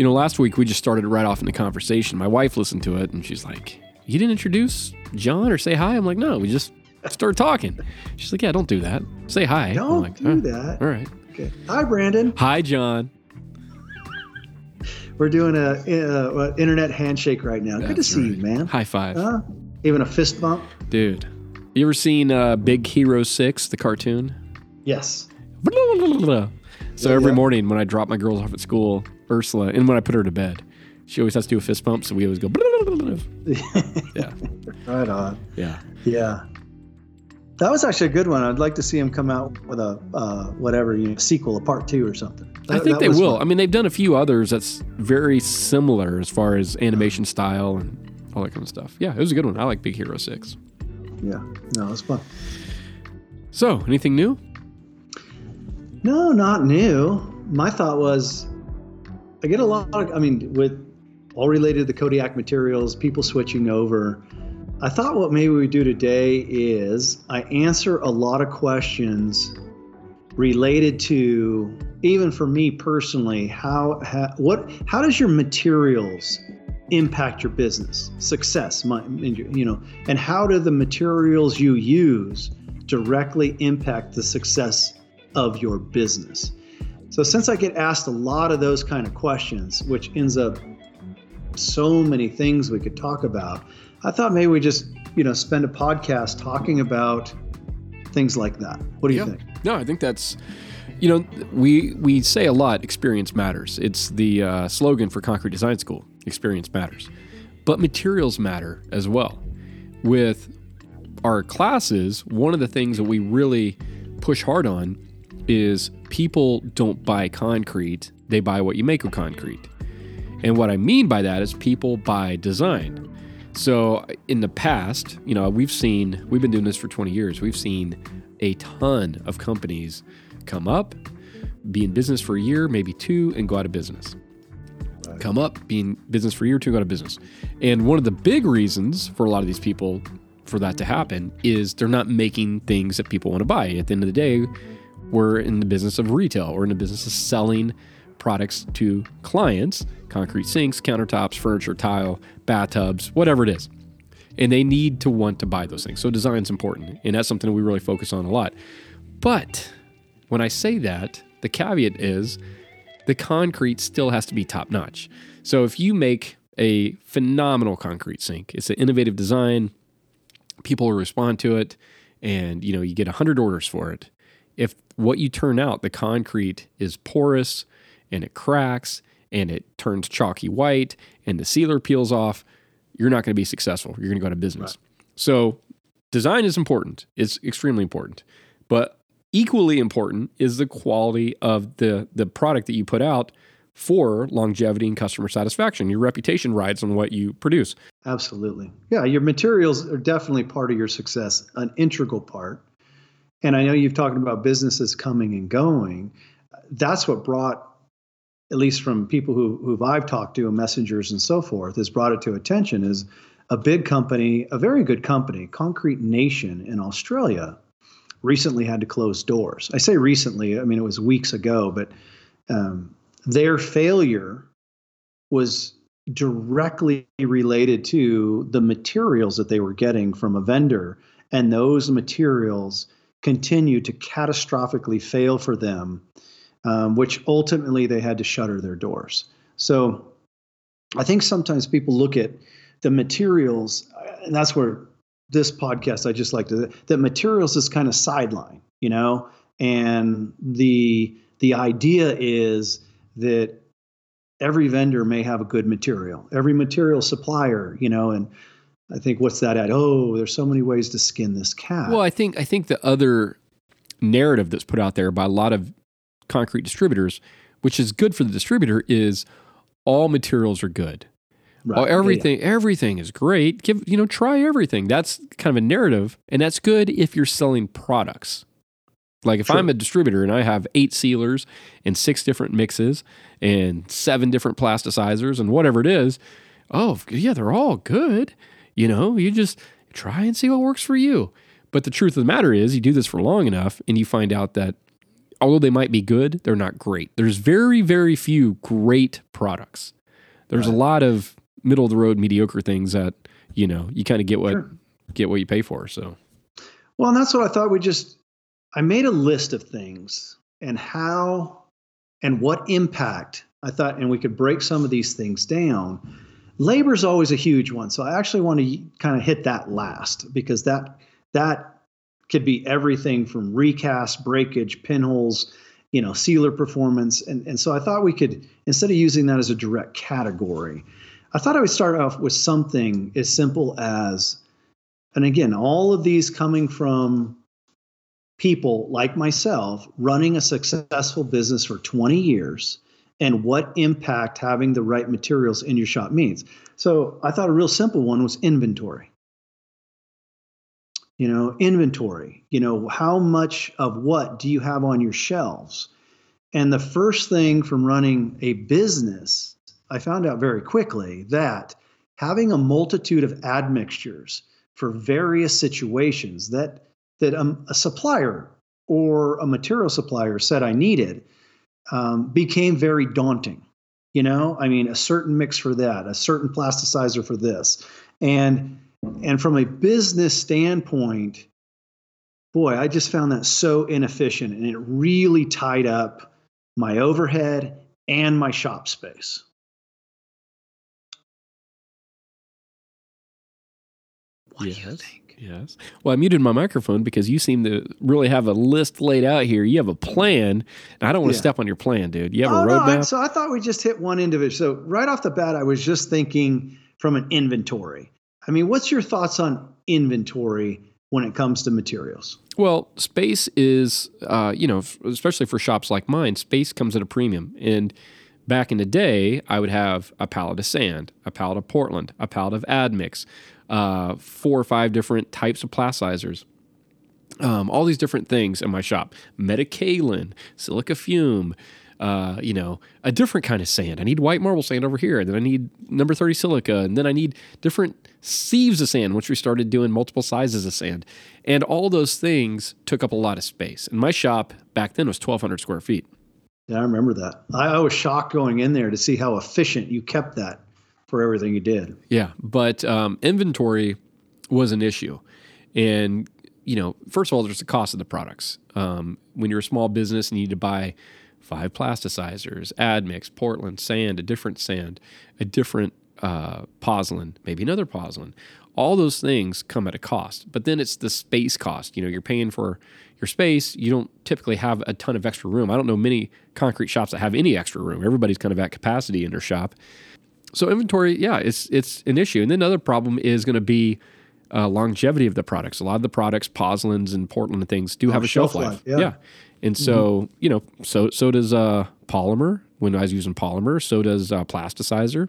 You know, last week we just started right off in the conversation. My wife listened to it and she's like, You didn't introduce Jon or say hi? I'm like, No, we just started talking. She's like, Yeah, don't do that. Say hi. I'm Don't like, do "All- that. All right. Okay. Hi, Brandon. Hi, Jon. We're doing a, uh uh internet handshake right now. Good to see right. you, man. High five. Huh? Even a fist bump? Dude. You ever seen uh, Big Hero 6, the cartoon? Yes. So every morning when I drop my girls off at school, Ursula, and when I put her to bed, she always has to do a fist bump. So we always go, yeah, Right on. yeah. Yeah. That was actually a good one. I'd like to see him come out with a uh, whatever you know, sequel, a part two or something. I That- think that they will. fun. I mean, they've done a few others that's very similar as far as animation style and all that kind of stuff. Yeah, it was a good one. I like Big Hero 6. Yeah. No, it was fun. So, anything new? No, not new. My thought was, I get a lot. Of, I mean, with all related to the Kodiak materials, people switching over. I thought what maybe we do today is I answer a lot of questions related to even for me personally how, how what how does your materials impact your business success my, you know and how do the materials you use directly impact the success of your business so since i get asked a lot of those kind of questions which ends up so many things we could talk about i thought maybe we just you know spend a podcast talking about things like that what do you think No, I think that's, you know, we we say a lot. Experience matters. It's the uh, slogan for Concrete Design School. Experience matters, but materials matter as well. With our classes, one of the things that we really push hard on is people don't buy concrete; they buy what you make with concrete. And what I mean by that is people buy design. So in the past, you know, we've seen we've been doing this for 20 years. We've seen a ton of companies come up, be in business for a year, maybe two, and go out of business. Come up, be in business for a year or two, go out of business. And one of the big reasons for a lot of these people for that to happen is they're not making things that people want to buy. At the end of the day, we're in the business of retail. We're in the business of selling products to clients concrete sinks, countertops, furniture, tile, bathtubs, whatever it is. And they need to want to buy those things. So design's important. And that's something we really focus on a lot. But when I say that, the caveat is the concrete still has to be top notch. So if you make a phenomenal concrete sink, it's an innovative design, people respond to it, and you know you get 100 orders for it. If what you turn out, the concrete is porous and it cracks and it turns chalky white and the sealer peels off, you're not going to be successful. You're going to go out of business. So design is important. It's extremely important. But equally important is the quality of the the product that you put out for longevity and customer satisfaction. Your reputation rides on what you produce. Absolutely. Yeah, your materials are definitely part of your success, an integral part. And I know you've talked about businesses coming and going. That's what brought, at least from people who who I've talked to, and messengers and so forth, has brought it to attention is a big company, a very good company, Concrete Nation in Australia, recently had to close doors. I say recently, I mean it was weeks ago, but um, their failure was directly related to the materials that they were getting from a vendor and those materials continue to catastrophically fail for them um, which ultimately they had to shutter their doors. So i think sometimes people look at the materials and that's where this podcast i just like to that materials is kind of sideline you know? And the the idea is that every vendor may have a good material every material supplier you know and i think what's that at oh there's so many ways to skin this cat Well, I think I think the other narrative that's put out there by a lot of concrete distributors, which is good for the distributor, is all materials are good. Right. Well, Yeah, yeah. everything everything is great. Give you know, try everything. That's kind of a narrative, and that's good if you're selling products. Like if Sure. I'm a distributor and I have eight sealers and six different mixes and seven different plasticizers and whatever it is, oh yeah, they're all good. You know, you just try and see what works for you. But the truth of the matter is, you do this for long enough and you find out that although they might be good, they're not great. There's very, very few great products. There's right. a lot of middle of the road mediocre things that you know you kind of get what sure. get what you pay for. So, well, and that's what I thought. We just I made a list of things and how and what impact I thought, and we could break some of these things down. Labor is always a huge one, so I actually want to kind of hit that last because that that could be everything from recast, breakage, pinholes, you know, sealer performance, and and so I thought we could instead of using that as a direct category, I thought I would start off with something as simple as, and again, all of these coming from people like myself running a successful business for 20 years and what impact having the right materials in your shop means. So I thought a real simple one was inventory. You know, inventory, you know, how much of what do you have on your shelves? And the first thing from running a business I found out very quickly that having a multitude of admixtures for various situations that that a, a supplier or a material supplier said I needed um, became very daunting. You know, I mean, a certain mix for that, a certain plasticizer for this, and and from a business standpoint, boy, I just found that so inefficient, and it really tied up my overhead and my shop space. What yes. do you think? Yes. Well, I muted my microphone because you seem to really have a list laid out here. You have a plan, and I don't want to yeah. step on your plan, dude. You have oh, a roadmap. No, so I thought we just hit one individual. So right off the bat, I was just thinking from an inventory. I mean, what's your thoughts on inventory when it comes to materials? Well, space is, uh, you know, especially for shops like mine, space comes at a premium. And back in the day, I would have a pallet of sand, a pallet of Portland, a pallet of Admix, uh, four or five different types of plasticizers. Um, all these different things in my shop metakaolin, silica fume, uh, you know, a different kind of sand. I need white marble sand over here. and Then I need number 30 silica. And then I need different sieves of sand, which we started doing multiple sizes of sand. And all those things took up a lot of space. And my shop back then was 1,200 square feet. Yeah, I remember that. I, I was shocked going in there to see how efficient you kept that for everything you did. Yeah, but um, inventory was an issue, and you know, first of all, there's the cost of the products. Um, when you're a small business and you need to buy five plasticizers, Admix, Portland, sand, a different sand, a different uh, Pozzolan, maybe another Pozzolan. All those things come at a cost, but then it's the space cost. You know, you're paying for your space. You don't typically have a ton of extra room. I don't know many concrete shops that have any extra room. Everybody's kind of at capacity in their shop so inventory, yeah, it's it's an issue. And then another problem is going to be uh, longevity of the products. A lot of the products, Pozzolans and Portland and things, do oh, have a shelf, life. life. Yeah. yeah. And so, mm-hmm. you know, so so does uh, polymer. When I was using polymer, so does uh, plasticizer.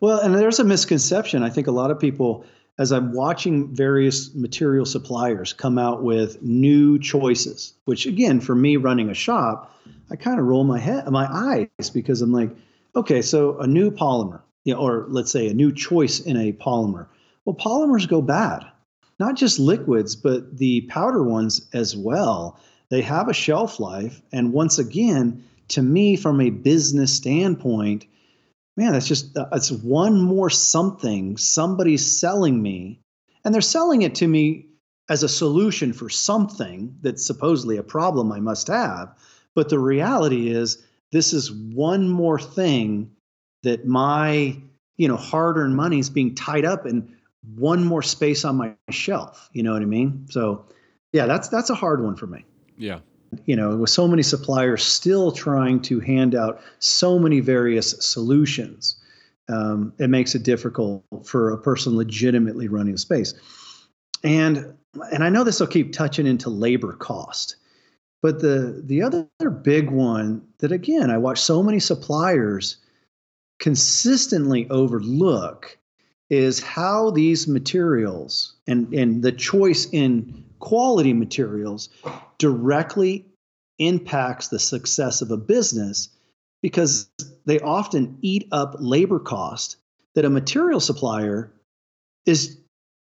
Well, and there's a misconception. I think a lot of people, as I'm watching various material suppliers come out with new choices, which again, for me running a shop, I kind of roll my head, my eyes because I'm like, Okay, so a new polymer, you know, or let's say a new choice in a polymer. Well, polymers go bad, not just liquids, but the powder ones as well. They have a shelf life. And once again, to me, from a business standpoint, man, that's just uh, it's one more something somebody's selling me, and they're selling it to me as a solution for something that's supposedly a problem I must have. But the reality is this is one more thing that my you know hard-earned money is being tied up in one more space on my shelf. You know what i mean? So yeah that's that's a hard one for me. Yeah. You know with so many suppliers still trying to hand out so many various solutions um, it makes it difficult for a person legitimately running a space. And and i know this will keep touching into labor cost but the the other big one that again I watch so many suppliers consistently overlook is how these materials and, and the choice in quality materials directly impacts the success of a business because they often eat up labor cost that a material supplier is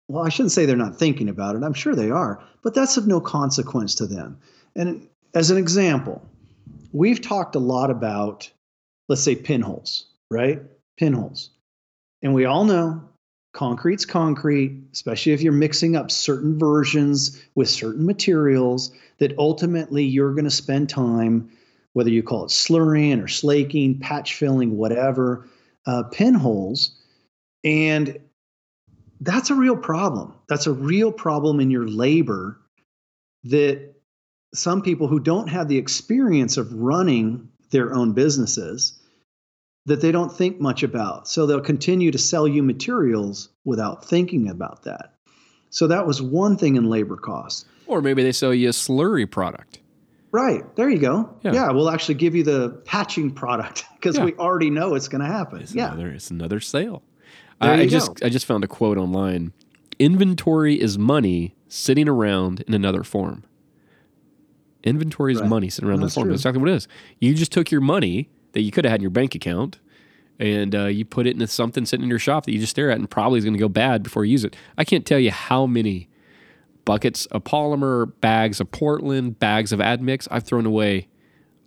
well i shouldn't say they're not thinking about it. I'm sure they are but that's of no consequence to them and as an example, we've talked a lot about, let's say, pinholes, right? Pinholes. And we all know concrete's concrete, especially if you're mixing up certain versions with certain materials, that ultimately you're going to spend time, whether you call it slurrying or slaking, patch filling, whatever, uh, pinholes. And that's a real problem. That's a real problem in your labor that some people who don't have the experience of running their own businesses that they don't think much about. So they'll continue to sell you materials without thinking about that. So that was one thing in labor costs. Or maybe they sell you a slurry product. Right. There you go. Yeah, yeah we'll actually give you the patching product because yeah. we already know it's going to happen. It's yeah. Another, it's another sale. I, I just I just found a quote online. Inventory is money sitting around in another form. Inventory is right. money sitting around another form. That's exactly what it is. You just took your money that you could have had in your bank account and uh, you put it into something sitting in your shop that you just stare at and probably is going to go bad before you use it. I can't tell you how many buckets of polymer, bags of Portland, bags of Admix I've thrown away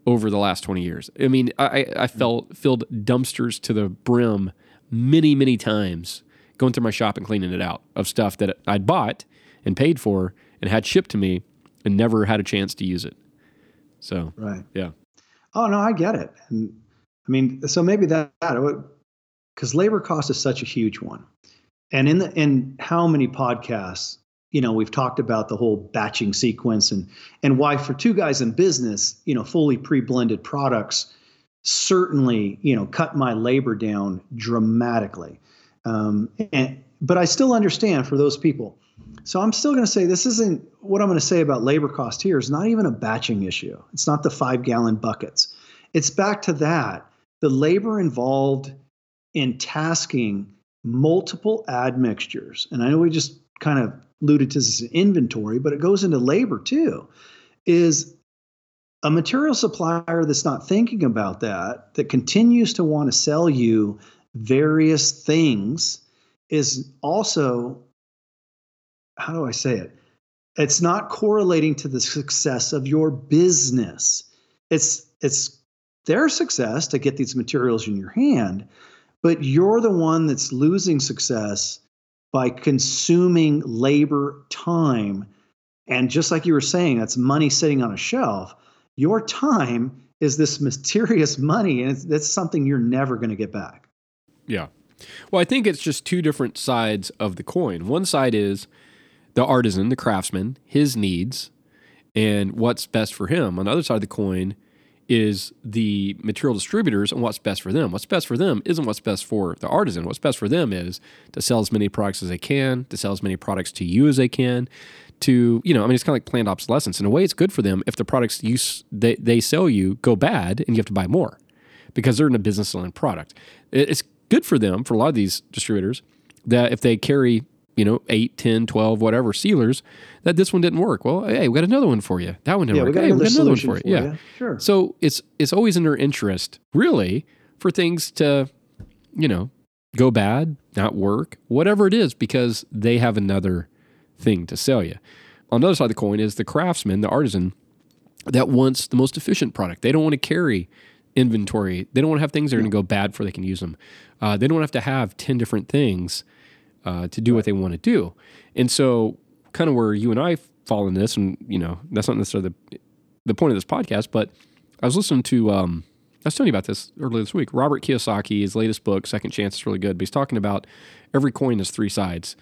over the last 20 years. I mean, I, I felt filled dumpsters to the brim many, many times going through my shop and cleaning it out of stuff that I'd bought and paid for and had shipped to me and never had a chance to use it. So, right. Yeah. Oh, no, I get it. And I mean, so maybe that, because labor cost is such a huge one. And in the, in how many podcasts, you know, we've talked about the whole batching sequence and, and why for two guys in business, you know, fully pre-blended products certainly, you know, cut my labor down dramatically. Um, and, but I still understand for those people. So I'm still going to say this isn't what I'm going to say about labor cost here is not even a batching issue. It's not the five gallon buckets. It's back to that. The labor involved in tasking multiple admixtures. And I know we just kind of alluded to this inventory, but it goes into labor too. Is a material supplier that's not thinking about that, that continues to want to sell you various things, is also, how do I say it? It's not correlating to the success of your business. It's it's their success to get these materials in your hand, but you're the one that's losing success by consuming labor time. And just like you were saying, that's money sitting on a shelf your time is this mysterious money, and that's something you're never going to get back. Yeah. Well, I think it's just two different sides of the coin. One side is the artisan, the craftsman, his needs, and what's best for him. On the other side of the coin is the material distributors and what's best for them. What's best for them isn't what's best for the artisan. What's best for them is to sell as many products as they can, to sell as many products to you as they can, to you know i mean it's kind of like planned obsolescence in a way it's good for them if the products you they, they sell you go bad and you have to buy more because they're in a business selling product it's good for them for a lot of these distributors that if they carry you know 8 10 12 whatever sealers that this one didn't work well hey we got another one for you that one didn't yeah, work we got, hey, we got another one for you for yeah sure so it's it's always in their interest really for things to you know go bad not work whatever it is because they have another thing to sell you. On the other side of the coin is the craftsman, the artisan, that wants the most efficient product. They don't want to carry inventory. They don't want to have things that are going to go bad before they can use them. Uh, they don't have to have 10 different things uh, to do what they want to do. And so, kind of where you and I fall in this, and you know, that's not necessarily the, the point of this podcast, but I was listening to, um, I was telling you about this earlier this week. Robert Kiyosaki, his latest book, Second Chance, is really good, but he's talking about every coin has three sides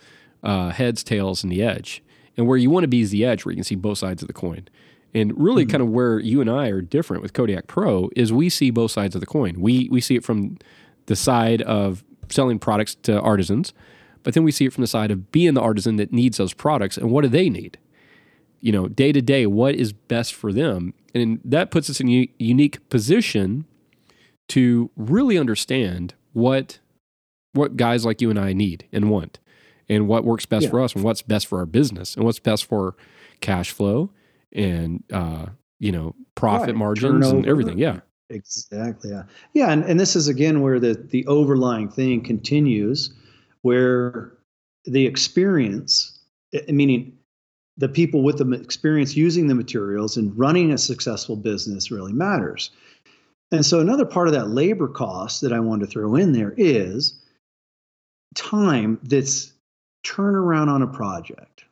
uh, heads, tails, and the edge. And where you want to be is the edge, where you can see both sides of the coin. And really, mm-hmm. kind of where you and I are different with Kodiak Pro is we see both sides of the coin. We we see it from the side of selling products to artisans, but then we see it from the side of being the artisan that needs those products and what do they need? You know, day to day, what is best for them? And that puts us in a unique position to really understand what what guys like you and I need and want and what works best yeah. for us and what's best for our business and what's best for cash flow and uh, you know profit right. margins Turnover. and everything. Yeah, exactly. Yeah, yeah, and, and this is again where the the overlying thing continues, where the experience, eh, meaning the people with the experience using the materials and running a successful business really matters. And so, another part of that labor cost that I wanted to throw in there is time that's turnaround on a project.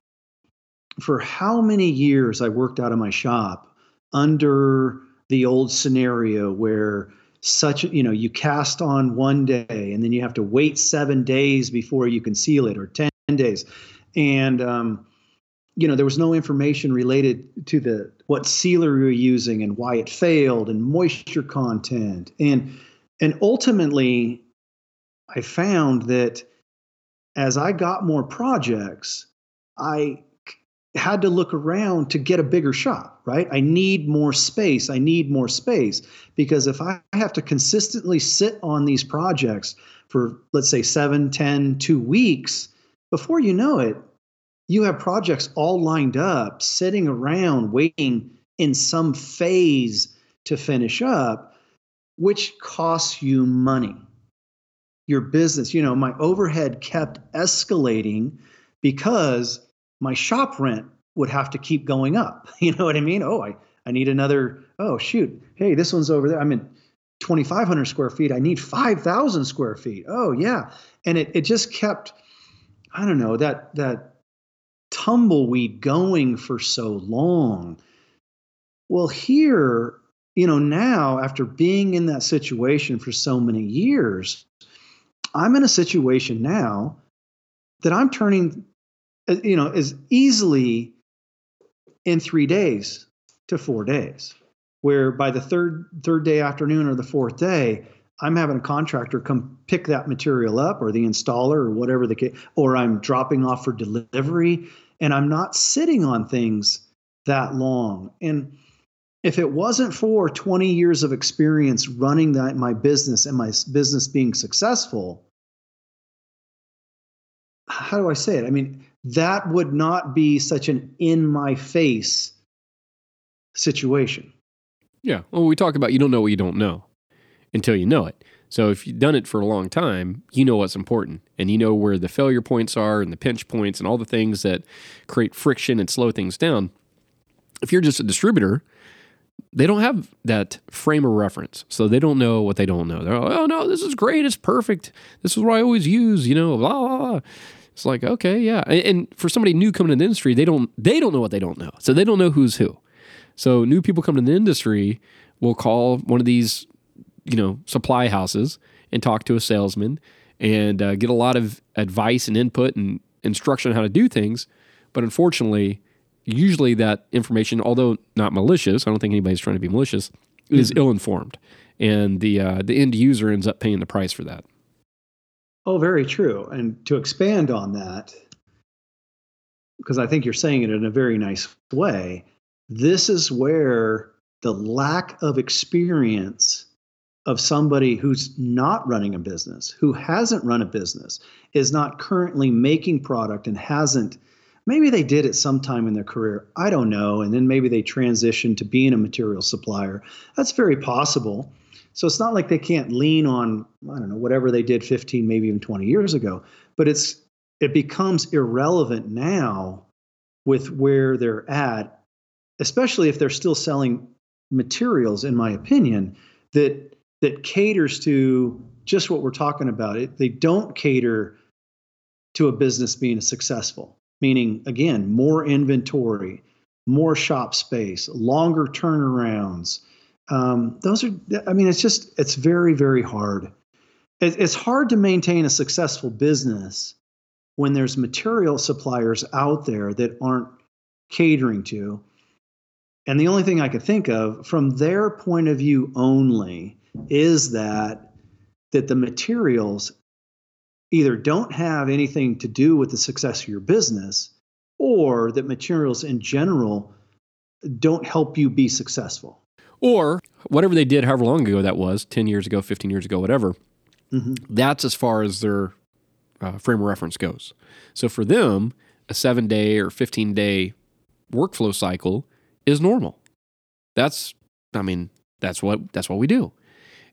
For how many years I worked out of my shop under the old scenario where such you know you cast on one day and then you have to wait seven days before you can seal it or 10 days. And um, you know there was no information related to the what sealer you were using and why it failed and moisture content. And and ultimately i found that as i got more projects i had to look around to get a bigger shop right? I need more space. I need more space. Because if i have to consistently sit on these projects for let's say 7 10 2 weeks before you know it you have projects all lined up, sitting around waiting in some phase to finish up, which costs you money. Your business, you know, my overhead kept escalating because my shop rent would have to keep going up. You know what I mean? Oh, I, I need another, oh, shoot. Hey, this one's over there. I'm in 2,500 square feet. I need 5,000 square feet. Oh, yeah. And it, it just kept, I don't know, that, that tumbleweed going for so long. Well, here, you know, now after being in that situation for so many years, I'm in a situation now that I'm turning, you know, as easily in three days to four days, where by the third third day afternoon or the fourth day, I'm having a contractor come pick that material up or the installer or whatever the case, or I'm dropping off for delivery and I'm not sitting on things that long. And if it wasn't for 20 years of experience running that, my business and my business being successful, how do I say it? I mean, that would not be such an in my face situation. Yeah. Well, we talk about you don't know what you don't know until you know it. So if you've done it for a long time, you know what's important and you know where the failure points are and the pinch points and all the things that create friction and slow things down. If you're just a distributor, they don't have that frame of reference. So they don't know what they don't know. They're like, oh no, this is great. It's perfect. This is what I always use, you know, blah, blah, blah. It's like, okay, yeah. And for somebody new coming to the industry, they don't they don't know what they don't know. So they don't know who's who. So new people coming to the industry will call one of these you know supply houses and talk to a salesman and uh, get a lot of advice and input and instruction on how to do things. But unfortunately, usually that information, although not malicious, I don't think anybody's trying to be malicious, mm-hmm. is ill informed, and the uh, the end user ends up paying the price for that. Oh, very true. And to expand on that, because I think you're saying it in a very nice way, this is where the lack of experience of somebody who's not running a business, who hasn't run a business, is not currently making product and hasn't maybe they did at some time in their career. I don't know. And then maybe they transitioned to being a material supplier. That's very possible. So it's not like they can't lean on i don't know whatever they did 15 maybe even 20 years ago. But it's it becomes irrelevant now with where they're at especially if they're still selling materials in my opinion that that caters to just what we're talking about. It, they don't cater to a business being successful, meaning, again, more inventory, more shop space, longer turnarounds. Um, those are, I mean, it's just, it's very, very hard. It, it's hard to maintain a successful business when there's material suppliers out there that aren't catering to. And the only thing I could think of from their point of view only is that that the materials either don't have anything to do with the success of your business or that materials in general don't help you be successful. Or whatever they did however long ago that was 10 years ago 15 years ago whatever mm-hmm. that's as far as their uh, frame of reference goes. So for them a seven day or 15 day workflow cycle is normal. That's i mean that's what that's what we do.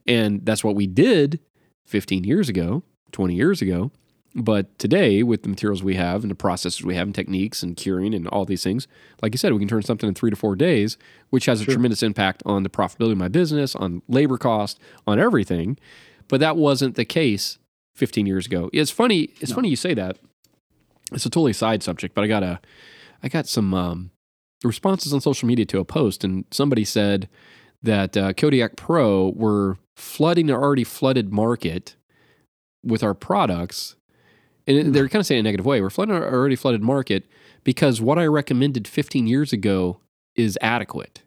And that's what we did 15 years ago, 20 years ago. But today, with the materials we have and the processes we have and techniques and curing and all these things, like you said, we can turn something in three to four days, which has a tremendous impact on the profitability of my business, on labor cost, on everything. But that wasn't the case 15 years ago. It's funny. It's funny you say that. It's a totally side subject, but I got a, I got some um, responses on social media to a post, and somebody said that uh, Kodiak Pro were flooding an already flooded market with our products and they're mm. kind of saying in a negative way. We're flooding our already flooded market because what I recommended 15 years ago is adequate.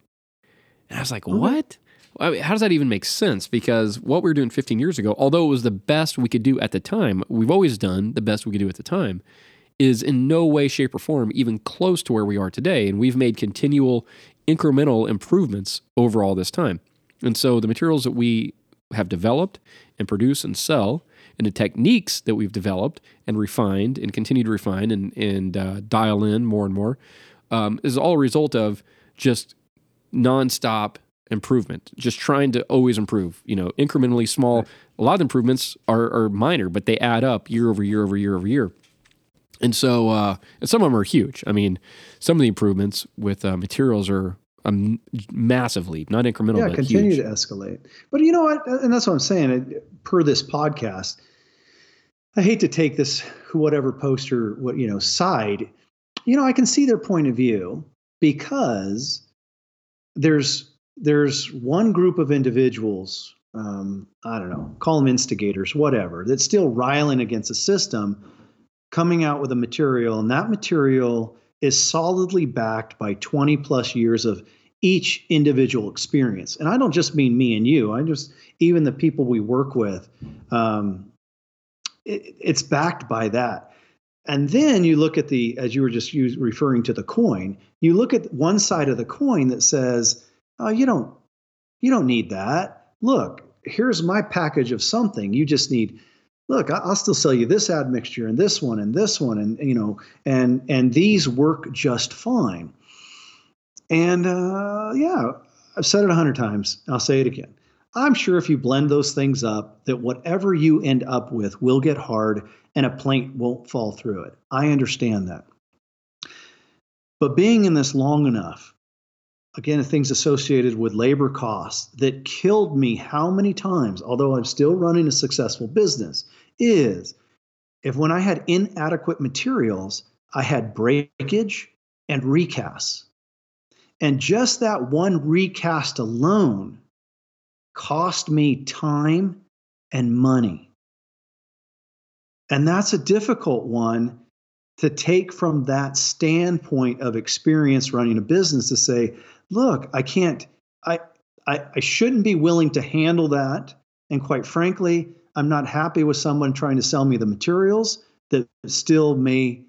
And I was like, mm. what? I mean, how does that even make sense? Because what we were doing 15 years ago, although it was the best we could do at the time, we've always done the best we could do at the time, is in no way, shape, or form even close to where we are today. And we've made continual incremental improvements over all this time. And so the materials that we have developed and produce and sell and the techniques that we've developed and refined and continue to refine and, and uh, dial in more and more um, is all a result of just nonstop improvement, just trying to always improve, you know, incrementally small. Right. A lot of improvements are, are, minor, but they add up year over year over year over year. And so, uh, and some of them are huge. I mean, some of the improvements with uh, materials are um, leap, not incremental. Yeah, continue huge. to escalate. But you know what? And that's what I'm saying. Per this podcast, I hate to take this whatever poster, what you know, side. You know, I can see their point of view because there's there's one group of individuals. Um, I don't know, call them instigators, whatever, that's still riling against the system, coming out with a material, and that material is solidly backed by 20 plus years of each individual experience. And I don't just mean me and you, I just, even the people we work with, um, it, it's backed by that. And then you look at the, as you were just use, referring to the coin, you look at one side of the coin that says, oh, you don't, you don't need that. Look, here's my package of something. You just need look, I'll still sell you this admixture and this one and this one, and you know, and and these work just fine. And uh, yeah, I've said it a hundred times. I'll say it again. I'm sure if you blend those things up, that whatever you end up with will get hard and a plank won't fall through it. I understand that. But being in this long enough, again, things associated with labor costs that killed me how many times, although I'm still running a successful business, is if when I had inadequate materials, I had breakage and recasts. And just that one recast alone cost me time and money. And that's a difficult one to take from that standpoint of experience running a business to say, look, I can't, I, I, I shouldn't be willing to handle that. And quite frankly, I'm not happy with someone trying to sell me the materials that still may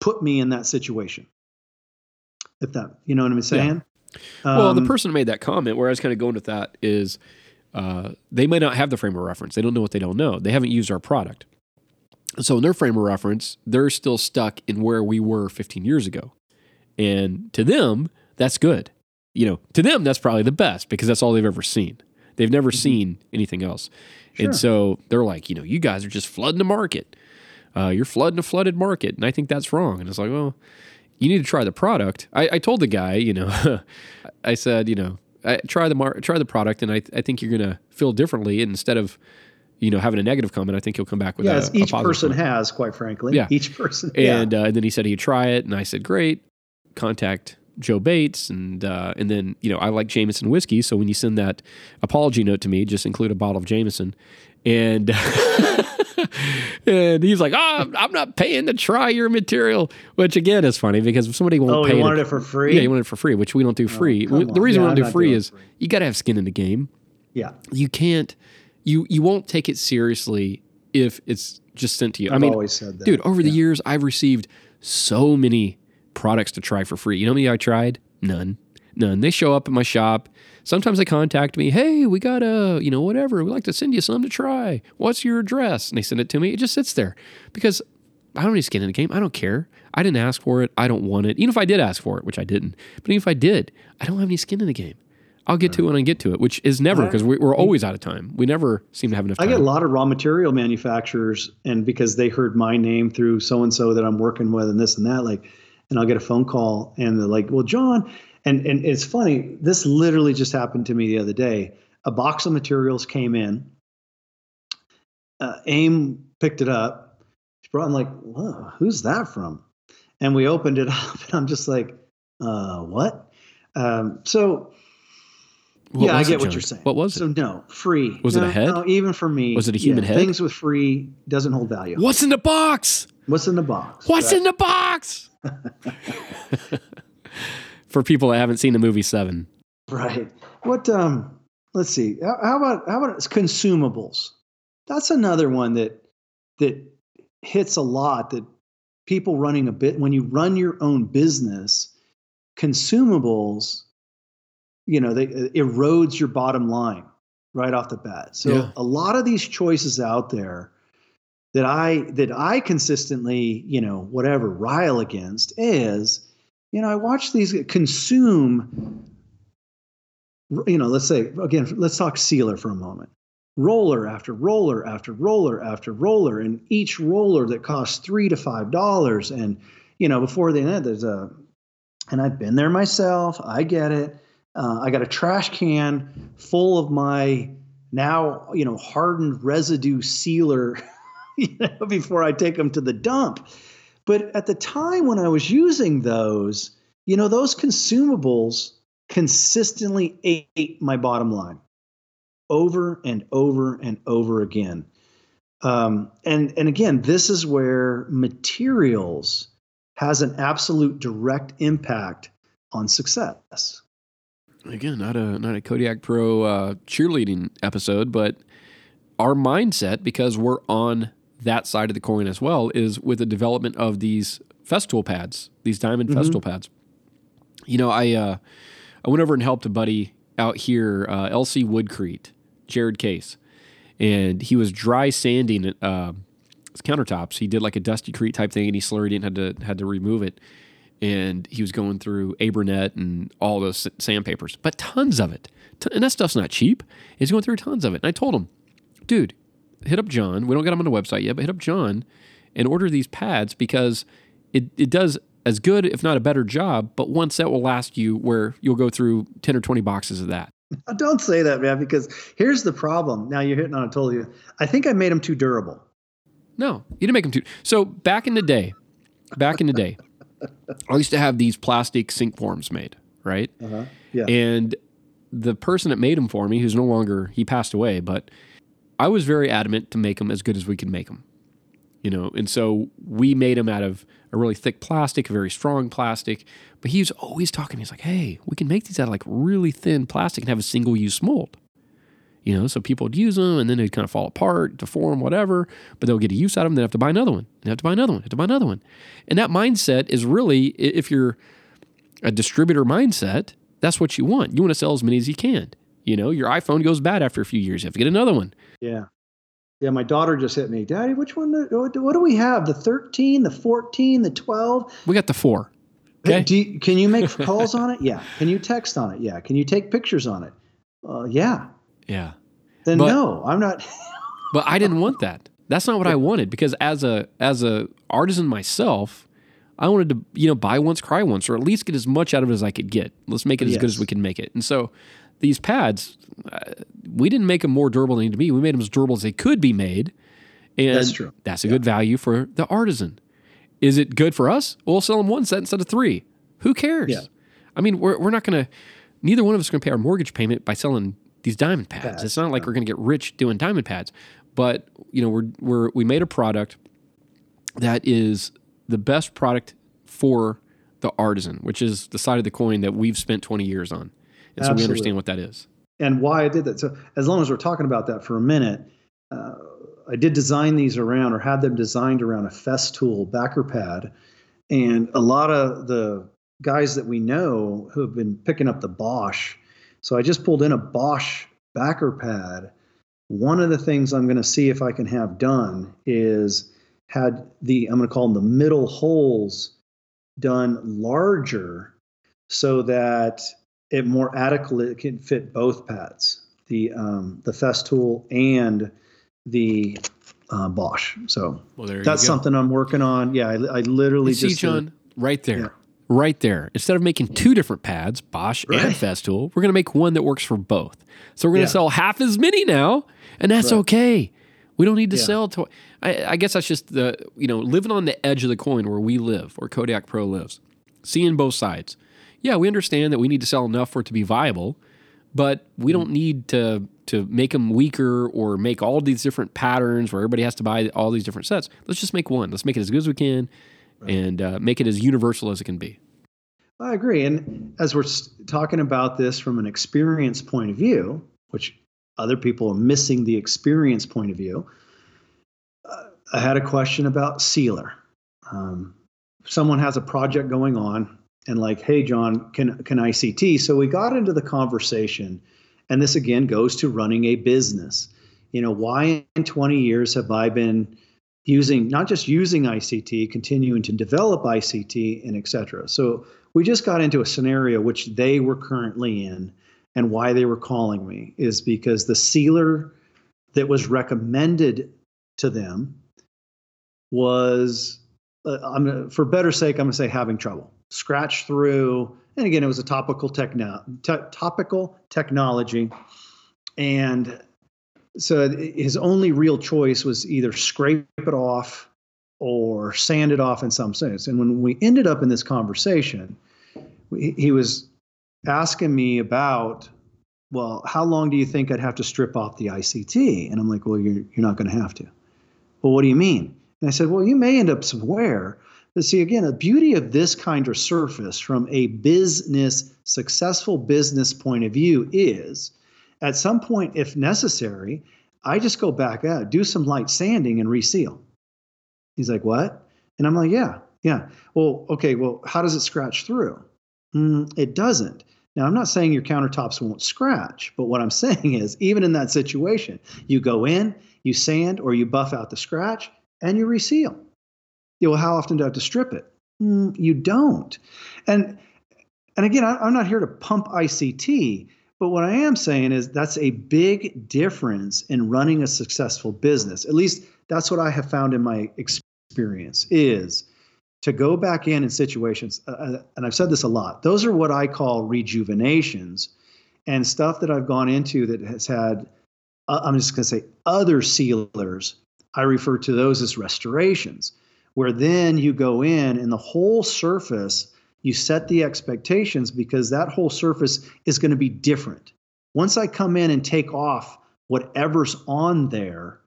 put me in that situation. If that, you know what I'm saying? Yeah. Well, the um, person who made that comment, where I was kind of going with that, is uh, they may not have the frame of reference. They don't know what they don't know. They haven't used our product. So, in their frame of reference, they're still stuck in where we were 15 years ago. And to them, that's good. You know, to them, that's probably the best because that's all they've ever seen. They've never mm-hmm. seen anything else. Sure. And so they're like, you know, you guys are just flooding the market. Uh, you're flooding a flooded market. And I think that's wrong. And it's like, well, you need to try the product. I, I told the guy, you know, I said, you know, I, try the mar- try the product, and I, I think you're going to feel differently. And instead of you know having a negative comment, I think he'll come back with yeah, a, each a person comment. has, quite frankly. Yeah, each person. And, yeah. uh, and then he said he'd try it, and I said, great. Contact Joe Bates, and uh, and then you know I like Jameson whiskey, so when you send that apology note to me, just include a bottle of Jameson, and and he's like, "Oh, I'm not paying to try your material," which again is funny because if somebody won't oh, pay, he wanted to, it for free. Yeah, he wanted it for free, which we don't do oh, free. Oh, the reason yeah, we don't do free is free. you got to have skin in the game. Yeah, you can't, you you won't take it seriously if it's just sent to you. I've I mean, always said that, dude. Over yeah. the years, I've received so many products to try for free. You know how many I tried? None. None. They show up at my shop. Sometimes they contact me, hey, we got a, you know, whatever. We'd like to send you some to try. What's your address? And they send it to me. It just sits there because I don't need skin in the game. I don't care. I didn't ask for it. I don't want it. Even if I did ask for it, which I didn't, but even if I did, I don't have any skin in the game. I'll get to it when I get to it, which is never because we, we're always out of time. We never seem to have enough I get a lot of raw material manufacturers, and because they heard my name through so and so that I'm working with, and this and that, like, and I'll get a phone call, and they're like, "Well, Jon," and and it's funny. This literally just happened to me the other day. A box of materials came in. Uh, AIM picked it up. She brought. I'm like, Whoa, "Who's that from?" And we opened it up, and I'm just like, "Uh, what?" Um, so What yeah, I was it, get what you're saying. What was it? So no, free. Was it a head? No, even for me. Was it a human head? Things with free doesn't hold value. What's in the box? What's in the box? What's Right. in the box? For people that haven't seen the movie Seven, Right. What? Um. Let's see. How, about how about consumables? That's another one that that hits a lot. That people running a bit when you run your own business, consumables, you know, they erodes your bottom line right off the bat. So Yeah. a lot of these choices out there that I that I consistently, you know, whatever rile against is, you know, I watch these consume you know, let's say again, let's talk sealer for a moment. Roller after roller after roller after roller, and each roller that costs three to five dollars. And you know, before the end, there's a, and I've been there myself. I get it. Uh, I got a trash can full of my now you know hardened residue sealer, you know, before I take them to the dump. But at the time when I was using those, you know, those consumables consistently ate my bottom line over and over and over again. Um, and and again, this is where materials has an absolute direct impact on success. again, not a not a Kodiak Pro uh, cheerleading episode, but our mindset because we're on that side of the coin as well is with the development of these Festool pads, these diamond Mhm. Festool pads. You know, I uh, I went over and helped a buddy out here, uh, LC Woodcrete, Jared Case, and he was dry sanding uh, his countertops. He did like a dusty crete type thing, and he slurried it and had to had to remove it. And he was going through Abranet and all those sandpapers, but tons of it. And that stuff's not cheap. He's going through tons of it. And I told him, dude, hit up Jon. We don't get him on the website yet, but hit up John and order these pads because it, it does as good, if not a better job, but one set will last you where you'll go through 10 or 20 boxes of that. Don't say that, man, because here's the problem. Now you're hitting on a totally. I think I made them too durable. No, you didn't make them too. So back in the day, back in the day, I used to have these plastic sink forms made, right? Uh-huh. Yeah. And the person that made them for me, who's no longer, he passed away, but I was very adamant to make them as good as we could make them. You know, and so we made them out of a really thick plastic, a very strong plastic. But he was always talking. He's like, hey, we can make these out of like really thin plastic and have a single use mold. You know, so people would use them and then they'd kind of fall apart, deform, whatever, but they'll get a use out of them. They have to buy another one. They have to buy another one. Have to buy another one. And that mindset is really, if you're a distributor mindset, that's what you want. You want to sell as many as you can. You know, your iPhone goes bad after a few years. You have to get another one. Yeah. Yeah, my daughter just hit me. Daddy, which one? What do we have? The 13, the 14, the 12? We got the four. Okay. You, can you make calls on it? Yeah. Can you text on it? Yeah. Can you take pictures on it? Uh, yeah. Yeah. Then But- no, I'm not. But I didn't want that. That's not what I wanted because as a as a artisan myself, I wanted to you know buy once, cry once, or at least get as much out of it as I could get. Let's make it as good as we can make it. And so these pads, uh, we didn't make them more durable than they need to be. We made them as durable as they could be made. And That's true. That's a good value for the artisan. Is it good for us? We'll sell them one set instead of three. Who cares? Yeah. I mean, we're, we're not going to, neither one of us going to pay our mortgage payment by selling these diamond pads. Pads, It's not like we're going to get rich doing diamond pads. But, you know, we're, we're, we made a product that is the best product for the artisan, which is the side of the coin that we've spent 20 years on. And so we understand what that is. and why I did that. So as long as we're talking about that for a minute, uh, I did design these around or had them designed around a Festool backer pad, and a lot of the guys that we know who have been picking up the Bosch. So I just pulled in a Bosch backer pad. One of the things I'm going to see if I can have done is had the I'm going to call them the middle holes done larger so that it more adequately can fit both pads, the um, the Festool and the uh, Bosch. So well, that's something I'm working on. Yeah, I, I literally see, just Jon, right there. Yeah. Right there. Instead of making two different pads, Bosch right. and Festool, we're going to make one that works for both. So we're going to yeah. sell half as many now, and that's right. okay. We don't need to yeah. sell to. I, I, guess that's just the you know living on the edge of the coin where we live, where Kodiak Pro lives, seeing both sides. Yeah, we understand that we need to sell enough for it to be viable, but we don't need to to make them weaker or make all these different patterns where everybody has to buy all these different sets. Let's just make one. Let's make it as good as we can, right. and uh, make it as universal as it can be. I agree. And as we're talking about this from an experience point of view, which other people are missing the experience point of view. Uh, I had a question about sealer. Um, someone has a project going on and like, hey, Jon, can can ICT? So we got into the conversation, and this again goes to running a business. You know, why in 20 years have I been using not just using ICT, continuing to develop ICT and et cetera. So we just got into a scenario which they were currently in and why they were calling me is because the sealer that was recommended to them was uh, I'm for better sake I'm going to say having trouble scratch through and again it was a topical techno topical technology and so his only real choice was either scrape it off or sand it off in some sense and when we ended up in this conversation he was asking me about, well, how long do you think I'd have to strip off the ICT? And I'm like, well, you're, you're not going to have to. Well, what do you mean? And I said, well, you may end up somewhere. But see, again, the beauty of this kind of surface from a business, successful business point of view is at some point, if necessary, I just go back out, do some light sanding and reseal. He's like, what? And I'm like, yeah, yeah. Well, okay, well, how does it scratch through? Mm, it doesn't. Now, I'm not saying your countertops won't scratch, but what I'm saying is, even in that situation, you go in, you sand or you buff out the scratch, and you reseal. Know, well, how often do I have to strip it? Mm, you don't. And and again, I, I'm not here to pump ICT, but what I am saying is that's a big difference in running a successful business. At least that's what I have found in my experience. Is to go back in in situations, uh, uh, and I've said this a lot, those are what I call rejuvenations and stuff that I've gone into that has had, uh, I'm just going to say, other sealers. I refer to those as restorations, where then you go in and the whole surface, you set the expectations because that whole surface is going to be different. Once I come in and take off whatever's on there,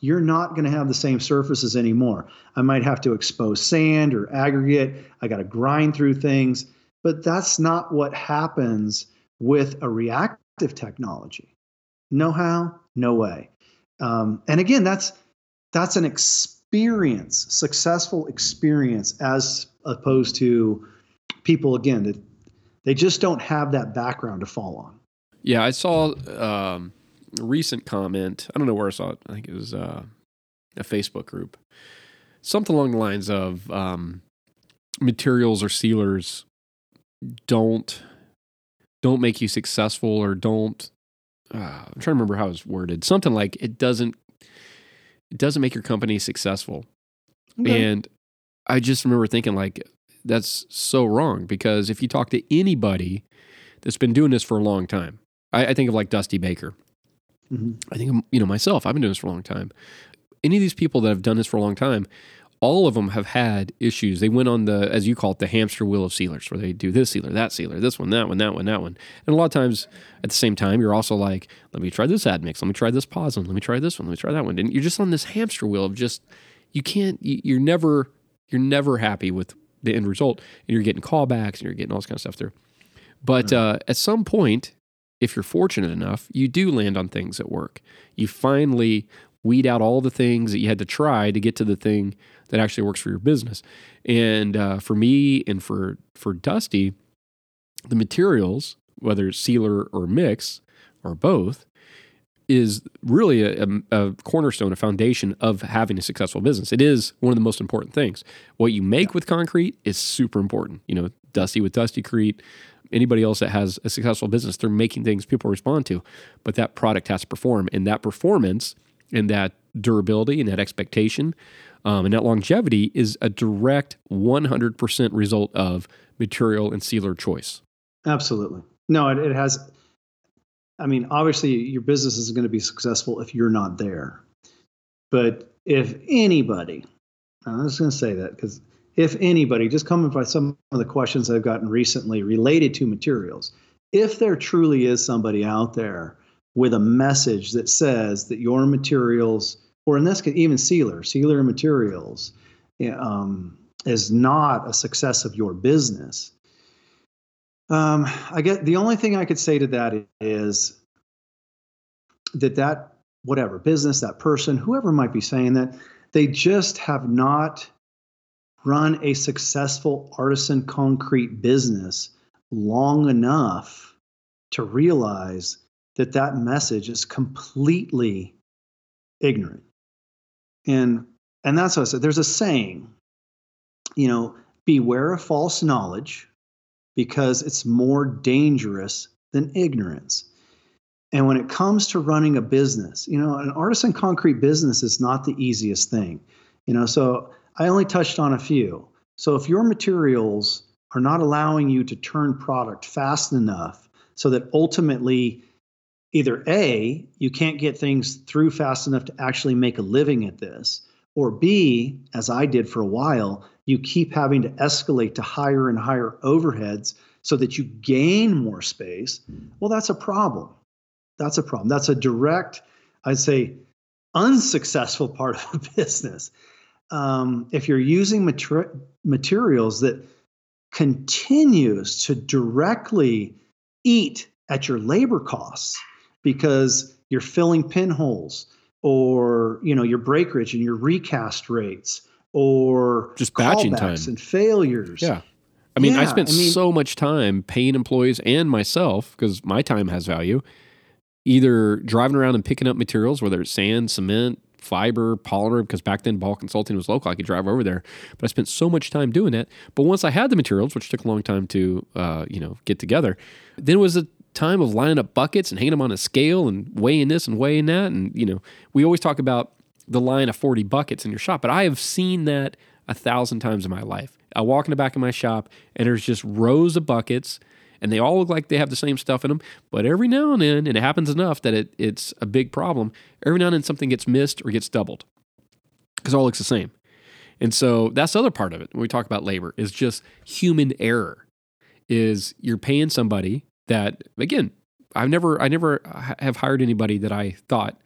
you're not going to have the same surfaces anymore. I might have to expose sand or aggregate. I got to grind through things, but that's not what happens with a reactive technology. no how? No way. Um, and again, that's that's an experience, successful experience, as opposed to people again that they just don't have that background to fall on. Yeah, I saw um, recent comment. I don't know where I saw it. I think it was uh, a Facebook group. Something along the lines of um, materials or sealers don't don't make you successful or don't. Uh, I'm trying to remember how it's worded. Something like it doesn't it doesn't make your company successful. Okay. And I just remember thinking like that's so wrong because if you talk to anybody that's been doing this for a long time, I, I think of like Dusty Baker. Mm-hmm. I think, you know, myself, I've been doing this for a long time. Any of these people that have done this for a long time, all of them have had issues. They went on the, as you call it, the hamster wheel of sealers, where they do this sealer, that sealer, this one, that one, that one, that one. And a lot of times at the same time, you're also like, let me try this admix, let me try this pozzolan, let me try this one, let me try that one. And you're just on this hamster wheel of just, you can't, you're never, you're never happy with the end result. And you're getting callbacks and you're getting all this kind of stuff there. But uh, at some point, if you're fortunate enough, you do land on things that work. You finally weed out all the things that you had to try to get to the thing that actually works for your business. And uh, for me and for for Dusty, the materials, whether it's sealer or mix or both, is really a, a, cornerstone, a foundation of having a successful business. It is one of the most important things. What you make with concrete is super important. You know, Dusty with Dusty Crete, anybody else that has a successful business, they're making things people respond to, but that product has to perform. And that performance and that durability and that expectation um, and that longevity is a direct 100% result of material and sealer choice. Absolutely. No, it, it has. I mean, obviously, your business is going to be successful if you're not there. But if anybody, I was going to say that because if anybody, just coming by some of the questions I've gotten recently related to materials, if there truly is somebody out there with a message that says that your materials, or in this case, even sealer, sealer materials, um, is not a success of your business. Um, I get the only thing I could say to that is that that whatever business, that person, whoever might be saying that, they just have not run a successful artisan concrete business long enough to realize that that message is completely ignorant. And and that's what I said. There's a saying, you know, beware of false knowledge because it's more dangerous than ignorance. And when it comes to running a business, you know, an artisan concrete business is not the easiest thing. You know, so I only touched on a few. So if your materials are not allowing you to turn product fast enough so that ultimately either A, you can't get things through fast enough to actually make a living at this, or B, as I did for a while, you keep having to escalate to higher and higher overheads so that you gain more space, well, that's a problem. That's a problem. That's a direct, I'd say, unsuccessful part of a business um, if you're using mater- materials that continues to directly eat at your labor costs because you're filling pinholes or you know your breakage and your recast rates or just batching time and failures. Yeah. I mean, yeah, I spent I mean, so much time paying employees and myself because my time has value, either driving around and picking up materials, whether it's sand, cement, fiber, polymer, because back then Ball Consulting was local. I could drive over there, but I spent so much time doing it. But once I had the materials, which took a long time to, uh, you know, get together, then it was a time of lining up buckets and hanging them on a scale and weighing this and weighing that. And, you know, we always talk about the line of 40 buckets in your shop, but I have seen that a thousand times in my life. I walk in the back of my shop and there's just rows of buckets and they all look like they have the same stuff in them. But every now and then, and it happens enough that it, it's a big problem, every now and then something gets missed or gets doubled because all looks the same. And so that's the other part of it when we talk about labor is just human error. Is you're paying somebody that again, I've never I never have hired anybody that I thought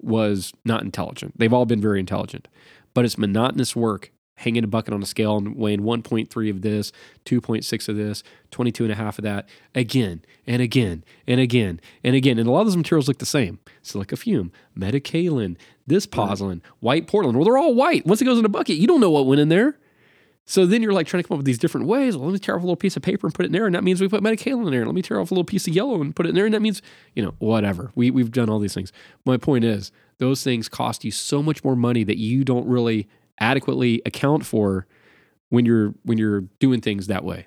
was not intelligent. They've all been very intelligent, but it's monotonous work hanging a bucket on a scale and weighing 1.3 of this, 2.6 of this, 22 and a half of that, again and again and again and again. And a lot of those materials look the same. Silica fume, metakaolin, this pozzolan, white Portland. Well, they're all white. Once it goes in a bucket, you don't know what went in there. So then you're like trying to come up with these different ways. Well, let me tear off a little piece of paper and put it in there, and that means we put metakaolin in there. Let me tear off a little piece of yellow and put it in there, and that means, you know, whatever. We, we've done all these things. My point is, those things cost you so much more money that you don't really adequately account for when you're when you're doing things that way.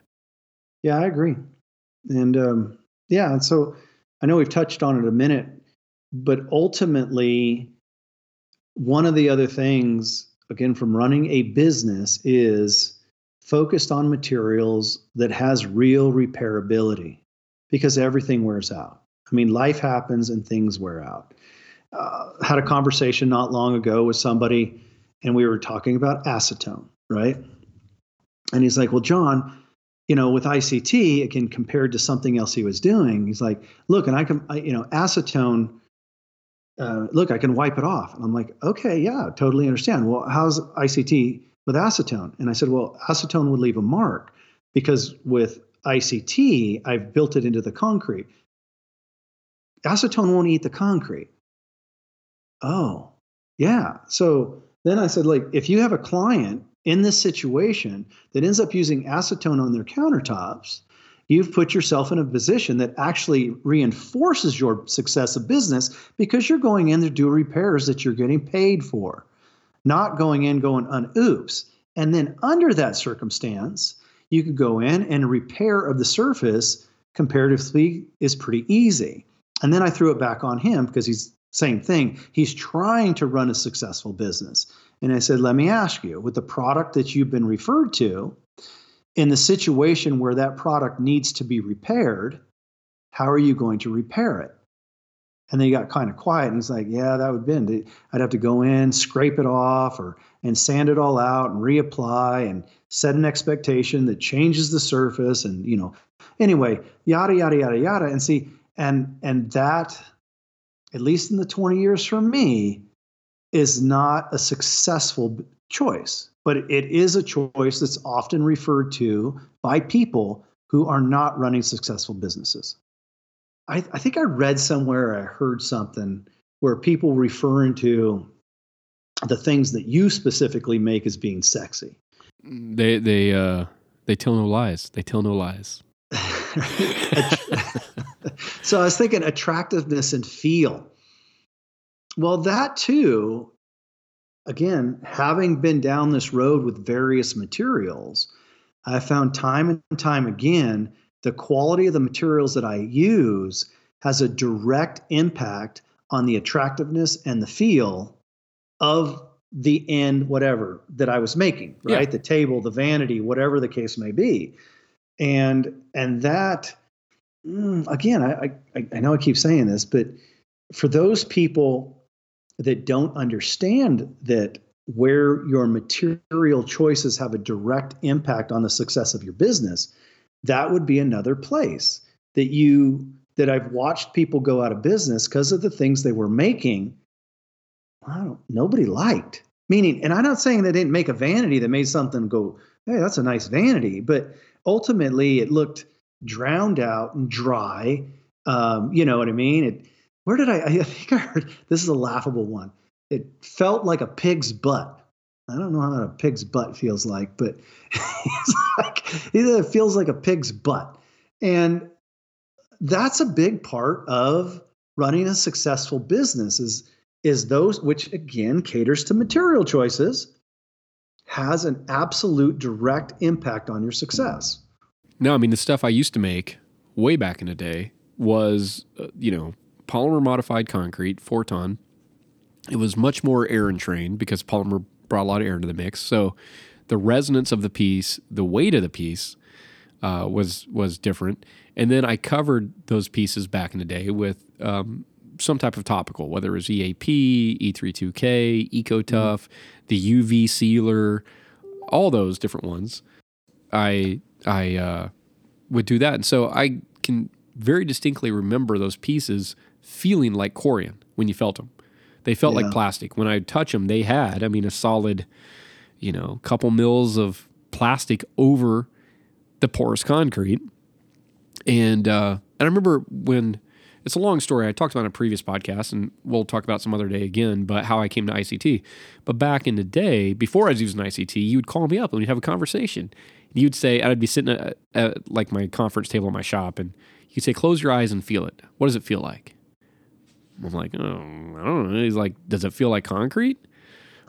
Yeah, I agree. And um, yeah, and so I know we've touched on it a minute, but ultimately, one of the other things, again, from running a business is focused on materials that has real repairability because everything wears out. I mean, life happens and things wear out. Uh, had a conversation not long ago with somebody and we were talking about acetone, right? And he's like, Well, Jon, you know, with ICT, again, compared to something else he was doing, he's like, Look, and I can, I, you know, acetone, uh, look, I can wipe it off. And I'm like, Okay, yeah, totally understand. Well, how's ICT with acetone? And I said, Well, acetone would leave a mark because with ICT, I've built it into the concrete. Acetone won't eat the concrete. Oh, yeah. So then I said, like, if you have a client in this situation that ends up using acetone on their countertops, you've put yourself in a position that actually reinforces your success of business because you're going in to do repairs that you're getting paid for, not going in going on oops. And then under that circumstance, you could go in and repair of the surface comparatively is pretty easy. And then I threw it back on him because he's same thing. He's trying to run a successful business. And I said, let me ask you, with the product that you've been referred to, in the situation where that product needs to be repaired, how are you going to repair it? And then he got kind of quiet and he's like, Yeah, that would be. I'd have to go in, scrape it off, or and sand it all out and reapply and set an expectation that changes the surface. And you know, anyway, yada yada yada yada. And see, and and that, at least in the 20 years for me, is not a successful choice. But it is a choice that's often referred to by people who are not running successful businesses. I, I think I read somewhere, I heard something where people referring to the things that you specifically make as being sexy. They they uh they tell no lies. They tell no lies. so I was thinking attractiveness and feel. Well, that too, again, having been down this road with various materials, I found time and time again the quality of the materials that I use has a direct impact on the attractiveness and the feel of the end whatever that I was making, right? Yeah. The table, the vanity, whatever the case may be. And and that mm, again, I, I I know I keep saying this, but for those people that don't understand that where your material choices have a direct impact on the success of your business, that would be another place that you that I've watched people go out of business because of the things they were making. I don't nobody liked. Meaning, and I'm not saying they didn't make a vanity that made something go, hey, that's a nice vanity, but ultimately it looked drowned out and dry. Um, you know what I mean? It, where did I? I think I heard this is a laughable one. It felt like a pig's butt. I don't know how a pig's butt feels like, but like it feels like a pig's butt. And that's a big part of running a successful business is is those which again caters to material choices has an absolute direct impact on your success. No, I mean the stuff I used to make way back in the day was uh, you know polymer modified concrete, Forton. It was much more air entrained because polymer brought a lot of air into the mix. So the resonance of the piece, the weight of the piece uh, was was different. And then I covered those pieces back in the day with um, some type of topical, whether it was EAP, E32K, EcoTough, mm-hmm. the UV sealer, all those different ones. I I uh, would do that, and so I can very distinctly remember those pieces feeling like Corian when you felt them. They felt yeah. like plastic. When I touch them, they had, I mean, a solid, you know, couple mils of plastic over the porous concrete. And uh, and I remember when it's a long story. I talked about in a previous podcast, and we'll talk about some other day again. But how I came to ICT. But back in the day, before I was using ICT, you would call me up and we'd have a conversation. You'd say I'd be sitting at, at like my conference table in my shop, and you'd say, "Close your eyes and feel it. What does it feel like?" I'm like, oh, I don't know. He's like, does it feel like concrete?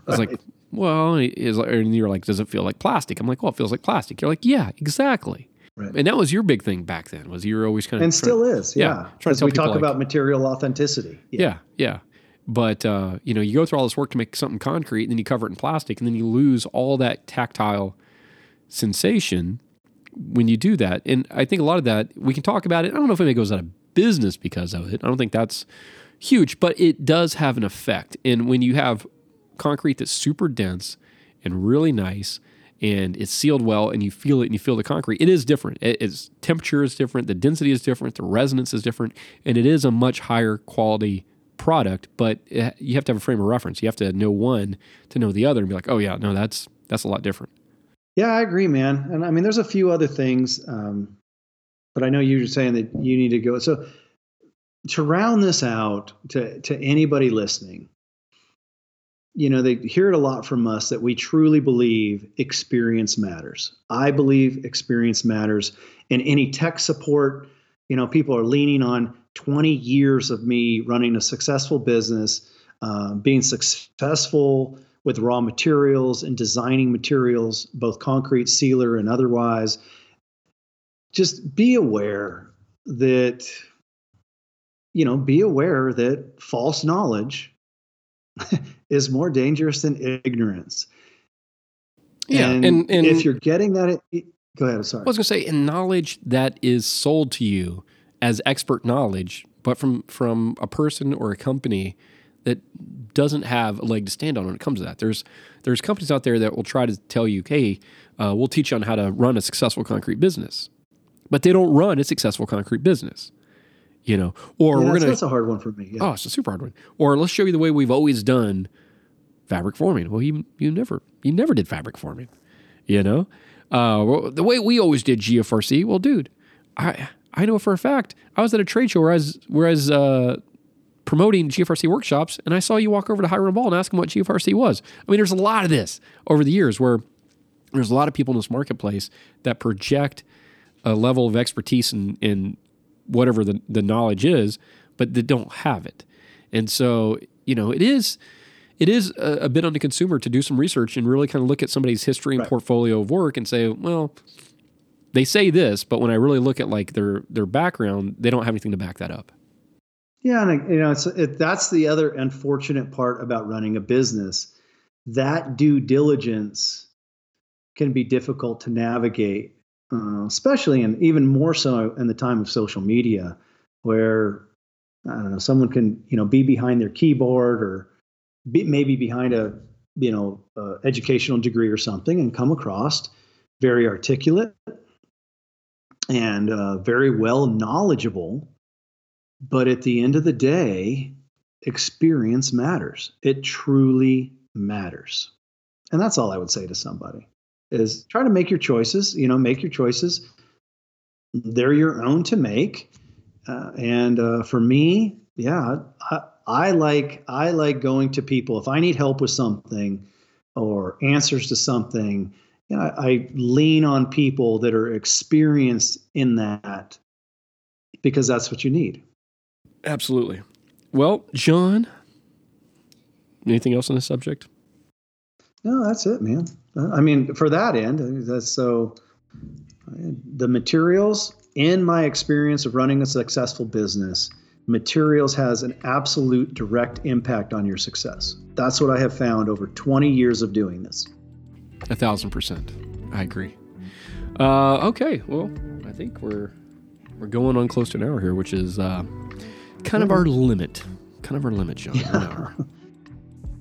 I was right. like, well, is and you're like, does it feel like plastic? I'm like, well, it feels like plastic. You're like, yeah, exactly. Right. And that was your big thing back then. Was you were always kind of and trying, still is, yeah. yeah trying to we talk like, about material authenticity. Yeah, yeah. yeah. But uh, you know, you go through all this work to make something concrete, and then you cover it in plastic, and then you lose all that tactile sensation when you do that. And I think a lot of that we can talk about it. I don't know if anybody goes out of business because of it. I don't think that's huge, but it does have an effect. And when you have concrete that's super dense and really nice and it's sealed well and you feel it and you feel the concrete, it is different. its temperature is different, the density is different, the resonance is different, and it is a much higher quality product, but it, you have to have a frame of reference. You have to know one to know the other and be like, "Oh yeah, no, that's that's a lot different." Yeah, I agree, man. And I mean, there's a few other things, um, but I know you're saying that you need to go. So to round this out to, to anybody listening, you know, they hear it a lot from us that we truly believe experience matters. I believe experience matters. In any tech support, you know, people are leaning on 20 years of me running a successful business, uh, being successful with raw materials and designing materials, both concrete, sealer, and otherwise. Just be aware that you know be aware that false knowledge is more dangerous than ignorance. Yeah, and, and, and if you're getting that, go ahead. I'm sorry. I was going to say, in knowledge that is sold to you as expert knowledge, but from from a person or a company that doesn't have a leg to stand on when it comes to that. There's there's companies out there that will try to tell you, hey, uh, we'll teach you on how to run a successful concrete business, but they don't run a successful concrete business. You know, or Yeah, we're that's, gonna that's a hard one for me. Yeah. Oh, it's a super hard one. Or let's show you the way we've always done fabric forming. Well, you you never you never did fabric forming, you know. Uh, well, the way we always did GFRC. Well, dude, I I know for a fact I was at a trade show where I was where I was uh, promoting GFRC workshops, and I saw you walk over to Hiram Ball and ask him what GFRC was. I mean, there's a lot of this over the years where there's a lot of people in this marketplace that project a level of expertise in, in whatever the, the knowledge is, but they don't have it. And so, you know, it is it is a, a bit on the consumer to do some research and really kind of look at somebody's history and Right. portfolio of work and say, well, they say this, but when I really look at like their their background, they don't have anything to back that up. Yeah, and you know, it's it, that's the other unfortunate part about running a business. That due diligence can be difficult to navigate, uh, especially and even more so in the time of social media, where I don't know someone can you know be behind their keyboard or be, maybe behind a you know educational degree or something and come across very articulate and uh, very well knowledgeable but at the end of the day, experience matters. It truly matters. And that's all I would say to somebody is try to make your choices, you know, make your choices. They're your own to make. Uh, and uh, for me, yeah, I, I like I like going to people if I need help with something or answers to something. You know, I, I lean on people that are experienced in that because that's what you need. Absolutely. Well, Jon, anything else on this subject? No, that's it, man. I mean, for that end, that's so. The materials, in my experience of running a successful business, materials has an absolute direct impact on your success. That's what I have found over 20 years of doing this. A thousand percent. I agree. Uh, okay. Well, I think we're we're going on close to an hour here, which is uh, kind of our limit. Kind of our limit, Jon. Hour.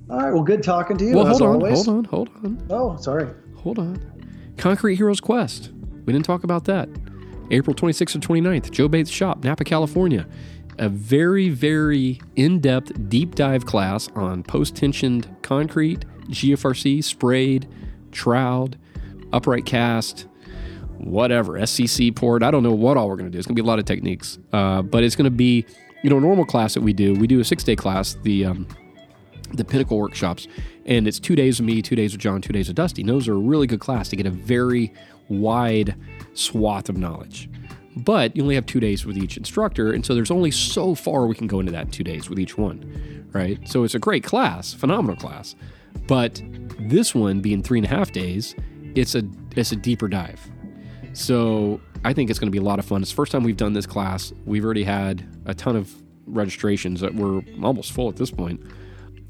All right. Well, good talking to you. well, hold on, always. hold on, hold on, Oh, sorry. hold on. Concrete Heroes Quest. We didn't talk about that. April 26th and 29th, Joe Bates Shop, Napa, California. A very, very in depth, deep dive class on post tensioned concrete, GFRC, sprayed, trowel, upright cast, whatever, SCC poured. I don't know what all we're going to do. It's going to be a lot of techniques. Uh, but it's going to be, you know, a normal class that we do. We do a six day class, the, um, the Pinnacle workshops, and it's two days with me, two days with Jon, two days with Dusty. And those are a really good class to get a very wide swath of knowledge. But you only have two days with each instructor, and so there's only so far we can go into that in two days with each one, right? So it's a great class, phenomenal class. But this one being three and a half days, it's a it's a deeper dive. So I think it's going to be a lot of fun. It's the first time we've done this class. We've already had a ton of registrations that were almost full at this point.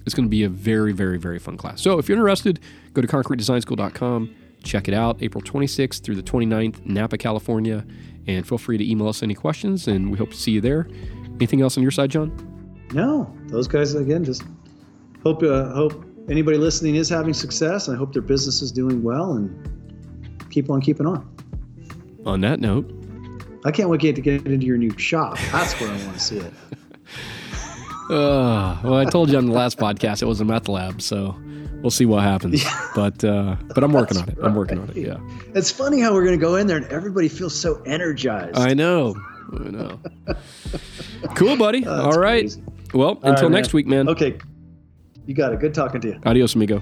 It's going to be a very, very, very fun class. So if you're interested, go to concretedesignschool.com, check it out, April 26th through the 29th, Napa, California, and feel free to email us any questions, and we hope to see you there. Anything else on your side, Jon? No, those guys again. Just hope uh, hope anybody listening is having success. I hope their business is doing well, and keep on keeping on. On that note, I can't wait to get into your new shop. That's where I want to see it. uh, well, I told you on the last podcast it was a meth lab, so we'll see what happens. But uh, but I'm working on it. I'm working on it. Yeah, It's funny how we're going to go in there and everybody feels so energized. I know. I know. cool, buddy. Oh, All right. crazy. Well, All until right, next man. week, man. Okay, you got it. Good talking to you. Adios, amigo.